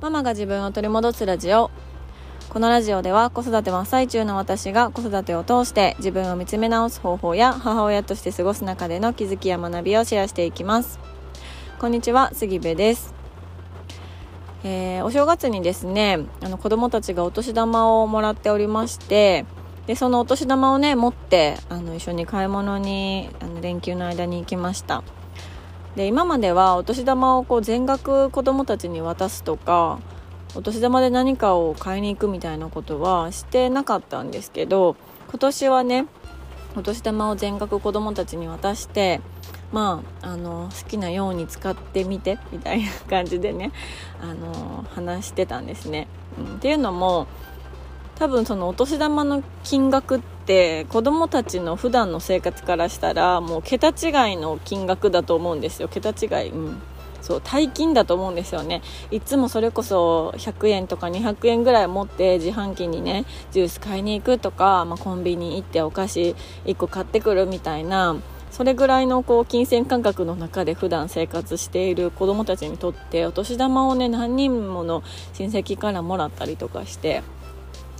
ママが自分を取り戻すラジオ。このラジオでは子育て真っ最中の私が子育てを通して自分を見つめ直す方法や母親として過ごす中での気づきや学びをシェアしていきます。こんにちは杉部です。えー、お正月にですねあの子供たちがお年玉をもらっておりましてでそのお年玉をね持ってあの一緒に買い物にあの連休の間に行きました。で今まではお年玉をこう全額子供たちに渡すとかお年玉で何かを買いに行くみたいなことはしてなかったんですけど今年はねお年玉を全額子供たちに渡してまあ、あの好きなように使ってみてみたいな感じでねあの話してたんですね。うん、っていうのも多分そのお年玉の金額って子供たちの普段の生活からしたらもう桁違いの金額だと思うんですよ。桁違い、うん、そう大金だと思うんですよね。いつもそれこそ100円とか200円ぐらい持って自販機にねジュース買いに行くとか、まあ、コンビニ行ってお菓子1個買ってくるみたいなそれぐらいのこう金銭感覚の中で普段生活している子どもたちにとってお年玉をね何人もの親戚からもらったりとかして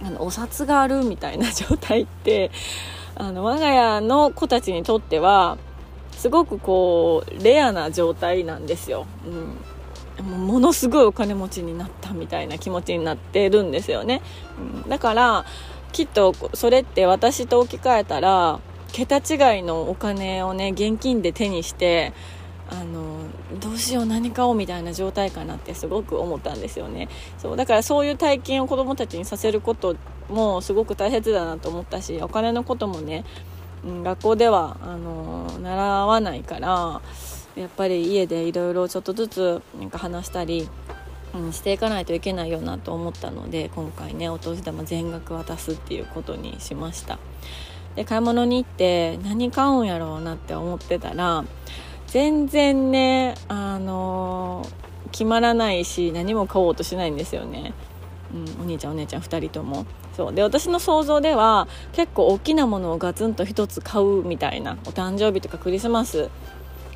あのお札があるみたいな状態って あの我が家の子たちにとってはすごくこうレアな状態なんですよ。うん、ものすごいお金持ちになったみたいな気持ちになってるんですよね。うん、だからきっとそれって私と置き換えたら桁違いのお金をね現金で手にしてあのどうしよう何買おうみたいな状態かなってすごく思ったんですよね。そうだからそういう体験を子どもたちにさせることもすごく大切だなと思ったしお金のこともね、うん、学校ではあの習わないからやっぱり家でいろいろちょっとずつなんか話したり、うん、していかないといけないよなと思ったので今回ねお年玉全額渡すっていうことにしました。で買い物に行って何買うんやろうなって思ってたら全然ねあの、決まらないし何も買おうとしないんですよね、うん、お兄ちゃんお姉ちゃん2人とも。そう。で私の想像では結構大きなものをガツンと1つ買うみたいなお誕生日とかクリスマス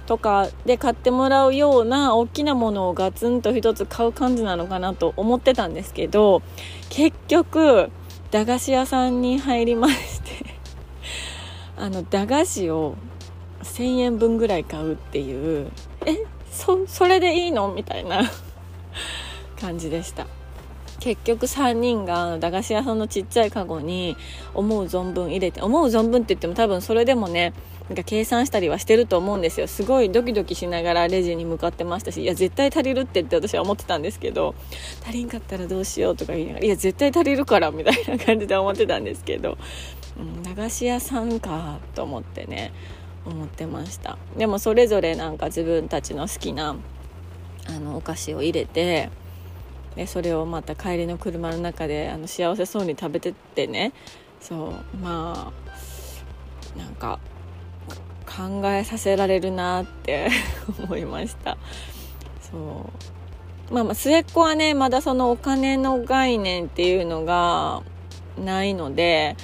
とかで買ってもらうような大きなものをガツンと1つ買う感じなのかなと思ってたんですけど結局駄菓子屋さんに入りましてあの駄菓子を1000円分ぐらい買うっていうえそそれでいいの？みたいな 感じでした。結局3人が駄菓子屋さんのちっちゃいカゴに思う存分入れて思う存分って言っても多分それでもねなんか計算したりはしてると思うんですよ。すごいドキドキしながらレジに向かってましたしいや絶対足りるってって私は思ってたんですけど足りんかったらどうしようとか言いながらいや絶対足りるからみたいな感じで思ってたんですけど、うん、駄菓子屋さんかと思ってね。思ってました。でもそれぞれなんか自分たちの好きなあのお菓子を入れてでそれをまた帰りの車の中であの幸せそうに食べてってね。そうまあなんか考えさせられるなって 思いました。そう。まあまあ末っ子はねまだそのお金の概念っていうのがないので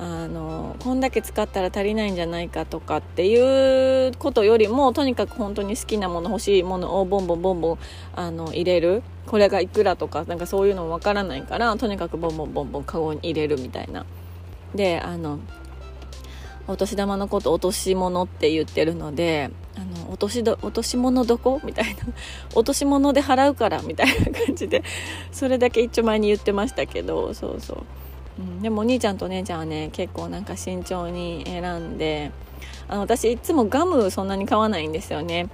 あのこんだけ使ったら足りないんじゃないかとかっていうことよりもとにかく本当に好きなもの欲しいものをボンボンボンボンあの入れる。これがいくらとかなんかそういうのもわからないからとにかくボンボンボンボンカゴに入れるみたいな。であのお年玉のこと落とし物って言ってるのであの落としど落とし物どこ？みたいな。落とし物で払うからみたいな感じでそれだけ一丁前に言ってましたけどそうそう。うん、でもお兄ちゃんとお姉ちゃんはね結構なんか慎重に選んであの私いつもガムそんなに買わないんですよね。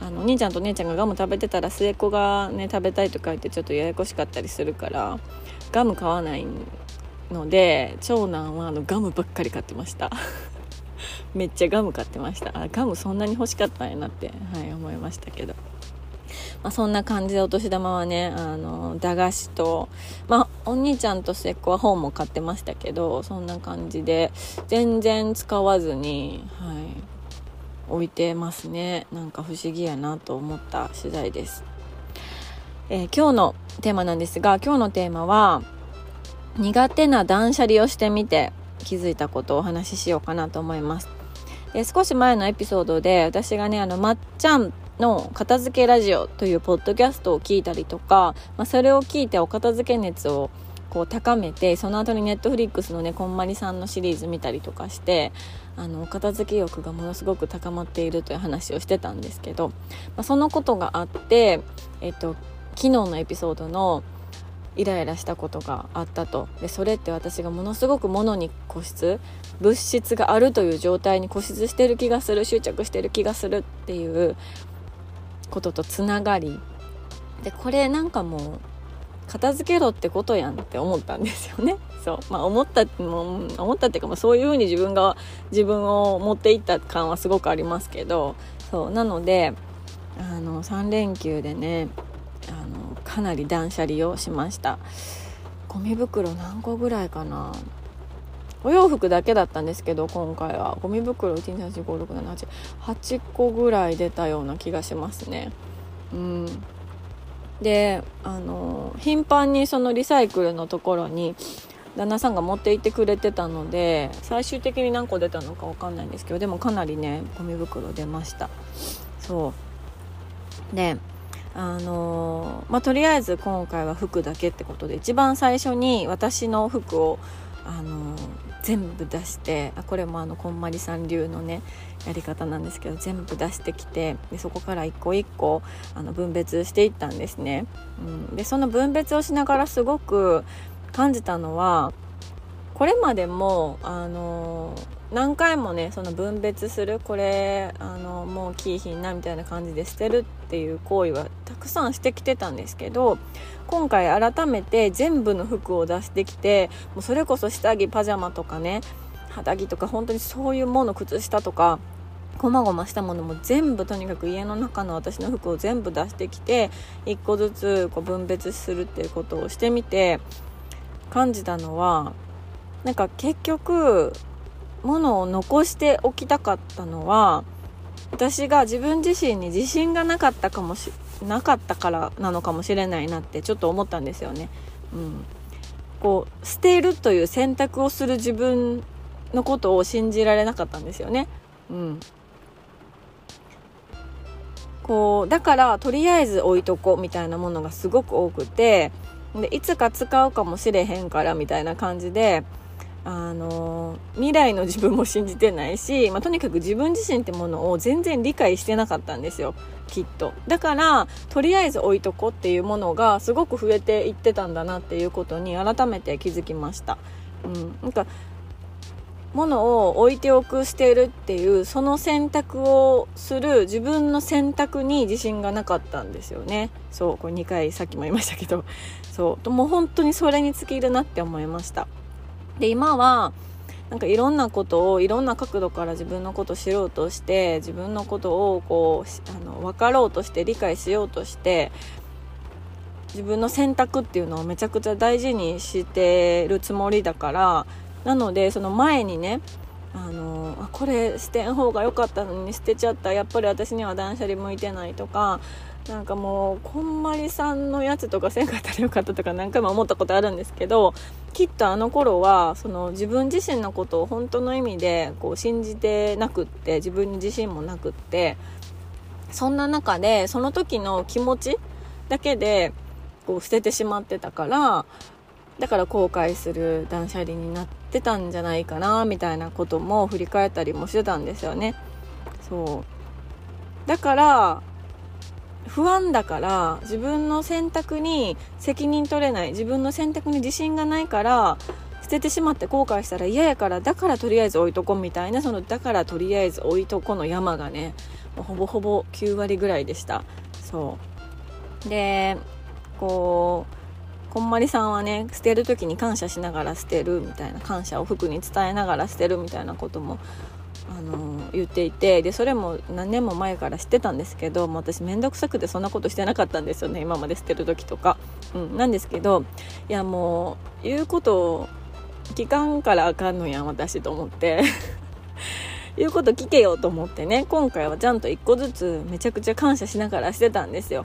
あのお兄ちゃんとお姉ちゃんがガム食べてたら末っ子がね食べたいとか言ってちょっとややこしかったりするからガム買わないので長男はあのガムばっかり買ってました。めっちゃガム買ってました。あガムそんなに欲しかったんやなって、はい、思いましたけど。まあ、そんな感じでお年玉はねあの駄菓子と、まあ、お兄ちゃんと末っ子は本も買ってましたけどそんな感じで全然使わずに、はい、置いてますね。なんか不思議やなと思った次第です、えー、今日のテーマなんですが今日のテーマは苦手な断捨離をしてみて気づいたことをお話ししようかなと思います。で少し前のエピソードで私がねあのまっちゃんの「片付けラジオ」というポッドキャストを聞いたりとか、まあ、それを聞いてお片付け熱をこう高めてその後にネットフリックスのねこんまりさんのシリーズ見たりとかしてあのお片付け欲がものすごく高まっているという話をしてたんですけど、まあ、そのことがあって、えっと、昨日のエピソードのイライラしたことがあったと。でそれって私がものすごく物に固執物質があるという状態に固執してる気がする執着してる気がするっていうこととつながり。でこれなんかもう片付けろってことやんって思ったんですよね。そう。まあ、思ったも思ったっていうか、まあ、そういうふうに自分が自分を持っていった感はすごくありますけど。そう。なのであの3連休でねあのかなり断捨離をしました。ゴミ袋何個ぐらいかな。お洋服だけだったんですけど今回は。ゴミ袋123456788個ぐらい出たような気がしますね。うん。であの頻繁にそのリサイクルのところに旦那さんが持って行ってくれてたので最終的に何個出たのか分かんないんですけどでもかなりねゴミ袋出ました。そう。であのまあ、とりあえず今回は服だけってことで一番最初に私の服をあの全部出してあこれもあのこんまりさん流のねやり方なんですけど全部出してきてでそこから一個一個あの分別していったんですね。うん、でその分別をしながらすごく感じたのはこれまでもあの何回もねその分別するこれあのもうキーひんなみたいな感じで捨てるっていう行為はたくさんしてきてたんですけど今回改めて全部の服を出してきてもうそれこそ下着パジャマとかね肌着とか本当にそういうもの靴下とかこまごましたものも全部とにかく家の中の私の服を全部出してきて1個ずつこう分別するっていうことをしてみて感じたのはなんか結局物を残しておきたかったのは私が自分自身に自信がなかったかもしなかったからなのかもしれないなってちょっと思ったんですよね。うん、こう捨てるという選択をする自分のことを信じられなかったんですよね。うん、こうだからとりあえず置いとこうみたいなものがすごく多くてでいつか使うかもしれへんからみたいな感じであの未来の自分も信じてないし、まあ、とにかく自分自身ってものを全然理解してなかったんですよ。きっと。だからとりあえず置いとこっていうものがすごく増えていってたんだなっていうことに改めて気づきました、うん、なんか物を置いておく捨てるっていうその選択をする自分の選択に自信がなかったんですよね。そうこれ2回さっきも言いましたけど。そう。もう本当にそれに尽きるなって思いました。で今はなんかいろんなことをいろんな角度から自分のことを知ろうとして自分のことをこうあの分かろうとして理解しようとして自分の選択っていうのをめちゃくちゃ大事にしてるつもりだからなのでその前にねあのあこれ捨てん方が良かったのに捨てちゃった。やっぱり私には断捨離向いてないとかなんかもうこんまりさんのやつとかせんかったらよかったとか何回も思ったことあるんですけどきっとあの頃はその自分自身のことを本当の意味でこう信じてなくって自分に自信もなくってそんな中でその時の気持ちだけでこう捨ててしまってたからだから後悔する断捨離になってたんじゃないかなみたいなことも振り返ったりもしてたんですよね。そう。だから不安だから自分の選択に責任取れない自分の選択に自信がないから捨ててしまって後悔したら嫌やからだからとりあえず置いとこみたいなそのだからとりあえず置いとこの山がねほぼほぼ9割ぐらいでした。そう。でこうこんまりさんはね捨てる時に感謝しながら捨てるみたいな感謝を服に伝えながら捨てるみたいなこともの言っていてでそれも何年も前から知ってたんですけど私面倒くさくてそんなことしてなかったんですよね今まで捨てる時とか、うん、なんですけどいやもう言うことを聞かんからあかんのやん私と思って。言うこと聞けよと思ってね。今回はちゃんと1個ずつめちゃくちゃ感謝しながらしてたんですよ。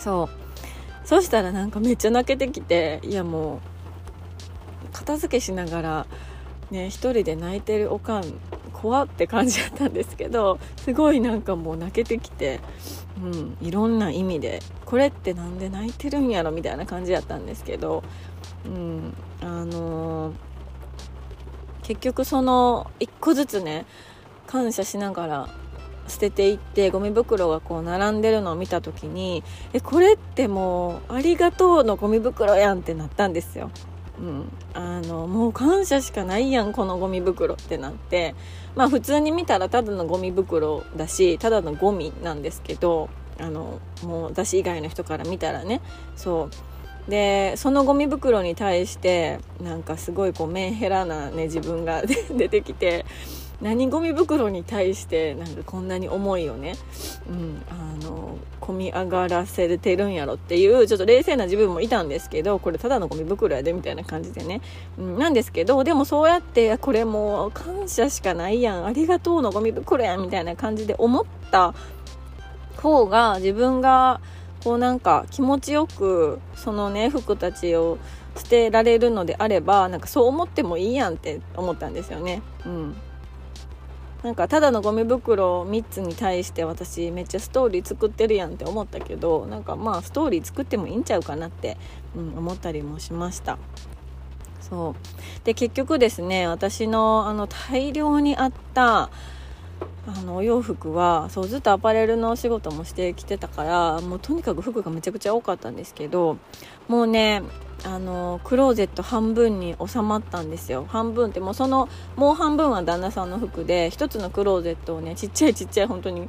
そう。そしたらなんかめっちゃ泣けてきていやもう片付けしながらね一人で泣いてるおかん怖って感じだったんですけどすごいなんかもう泣けてきて、うん、いろんな意味でこれって何で泣いてるんやろみたいな感じやったんですけど、うん、あのー、結局その一個ずつね感謝しながら捨てていってゴミ袋がこう並んでるのを見た時にえこれってもうありがとうのゴミ袋やんってなったんですよ。うん、あのもう感謝しかないやんこのゴミ袋ってなって。まあ普通に見たらただのゴミ袋だしただのゴミなんですけどあのもう私以外の人から見たらね。そう。でそのゴミ袋に対してなんかすごいこうメンヘラなね自分が 出てきて何ゴミ袋に対してなんかこんなに思いをね、うん、あの込み上がらせてるんやろっていうちょっと冷静な自分もいたんですけどこれただのゴミ袋やでみたいな感じでね、うん、なんですけどでもそうやってこれもう感謝しかないやん。ありがとうのゴミ袋やんみたいな感じで思った方が自分がこうなんか気持ちよくそのね服たちを捨てられるのであればなんかそう思ってもいいやんって思ったんですよね。うん。なんかただのゴミ袋3つに対して私めっちゃストーリー作ってるやんって思ったけどなんかまあストーリー作ってもいいんちゃうかなって、うん、思ったりもしました。そう。で結局ですね私のあの大量にあったあのお洋服はそうずっとアパレルのお仕事もしてきてたからもうとにかく服がめちゃくちゃ多かったんですけどもうねあのクローゼット半分に収まったんですよ。半分ってもうそのもう半分は旦那さんの服で1つのクローゼットをねちっちゃいちっちゃい本当に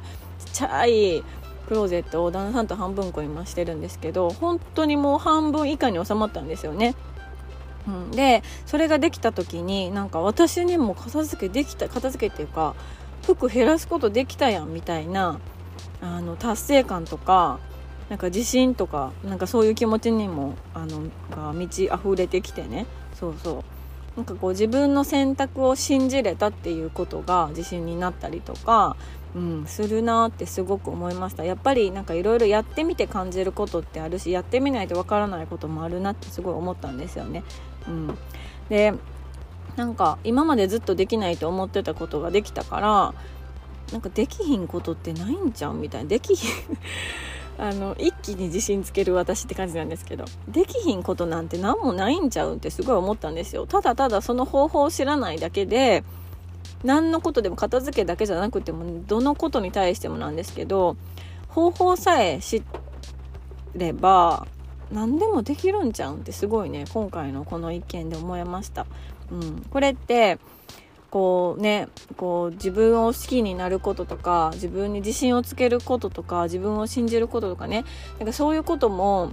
ちっちゃいクローゼットを旦那さんと半分こ今してるんですけど本当にもう半分以下に収まったんですよね。うん、でそれができた時になんか私にも片付けできた片付けっていうか服減らすことできたやんみたいなあの達成感とかなんか自信とかなんかそういう気持ちにもあのが満ち溢れてきてね。そうそう。なんかこう自分の選択を信じれたっていうことが自信になったりとか、うん、するなってすごく思いました。やっぱりなんかいろいろやってみて感じることってあるしやってみないとわからないこともあるなってすごい思ったんですよね。うん、でなんか今までずっとできないと思ってたことができたからなんかできひんことってないんじゃんみたいな。できひん あの一気に自信つける私って感じなんですけどできひんことなんて何もないんちゃうってすごい思ったんですよ。ただただその方法を知らないだけで何のことでも片付けだけじゃなくてもどのことに対してもなんですけど方法さえ知れば何でもできるんちゃうんってすごいね今回のこの一件で思いました、うん、これってこうねこう自分を好きになることとか自分に自信をつけることとか自分を信じることとかね。なんかそういうことも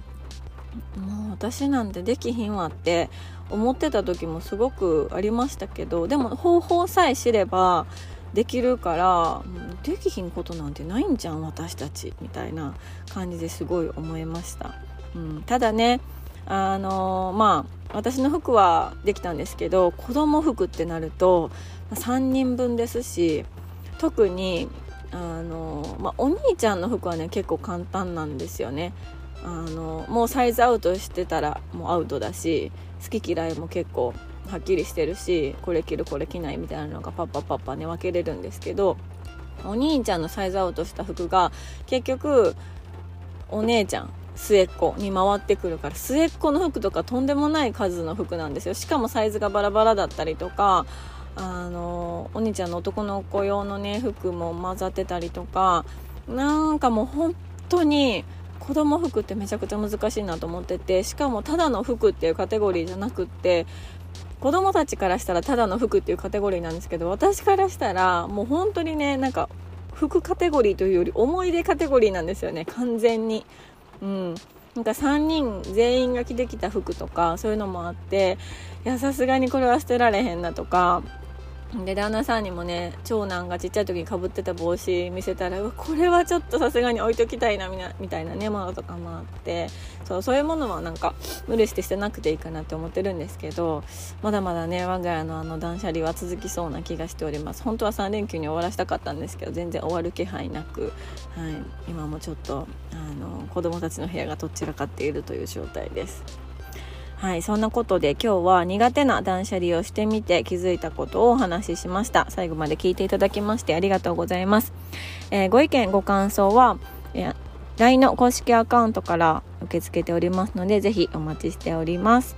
もう私なんてできひんわって思ってた時もすごくありましたけどでも方法さえ知ればできるからできひんことなんてないんじゃん私たちみたいな感じですごい思いました、うん、ただねあの、まあ私の服はできたんですけど子供服ってなると3人分ですし特にあの、まあ、お兄ちゃんの服はね結構簡単なんですよね。あのもうサイズアウトしてたらもうアウトだし好き嫌いも結構はっきりしてるしこれ着るこれ着ないみたいなのがパッパパッパね分けれるんですけどお兄ちゃんのサイズアウトした服が結局お姉ちゃん末っ子に回ってくるから末っ子の服とかとんでもない数の服なんですよ。しかもサイズがバラバラだったりとかあのお兄ちゃんの男の子用のね服も混ざってたりとかなんかもう本当に子供服ってめちゃくちゃ難しいなと思っててしかもただの服っていうカテゴリーじゃなくって子供たちからしたらただの服っていうカテゴリーなんですけど私からしたらもう本当にねなんか服カテゴリーというより思い出カテゴリーなんですよね完全に。うん。なんか3人全員が着てきた服とかそういうのもあっていやさすがにこれは捨てられへんなとかで旦那さんにもね長男がちっちゃい時にかぶってた帽子見せたらこれはちょっとさすがに置いときたいなみたいなねものとかもあってそうそういうものはなんか無理してしてなくていいかなって思ってるんですけどまだまだね我が家のあの断捨離は続きそうな気がしております本当は3連休に終わらせたかったんですけど全然終わる気配なく、はい、今もちょっとあの子供たちの部屋がどちらかっているという状態です。はいそんなことで今日は苦手な断捨離をしてみて気づいたことをお話ししました。最後まで聞いていただきましてありがとうございます、えー、ご意見ご感想は、えー LINE の公式アカウントから受け付けておりますのでぜひお待ちしております。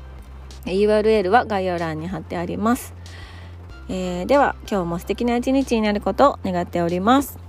URL は概要欄に貼ってあります、えー、では今日も素敵な一日になることを願っております。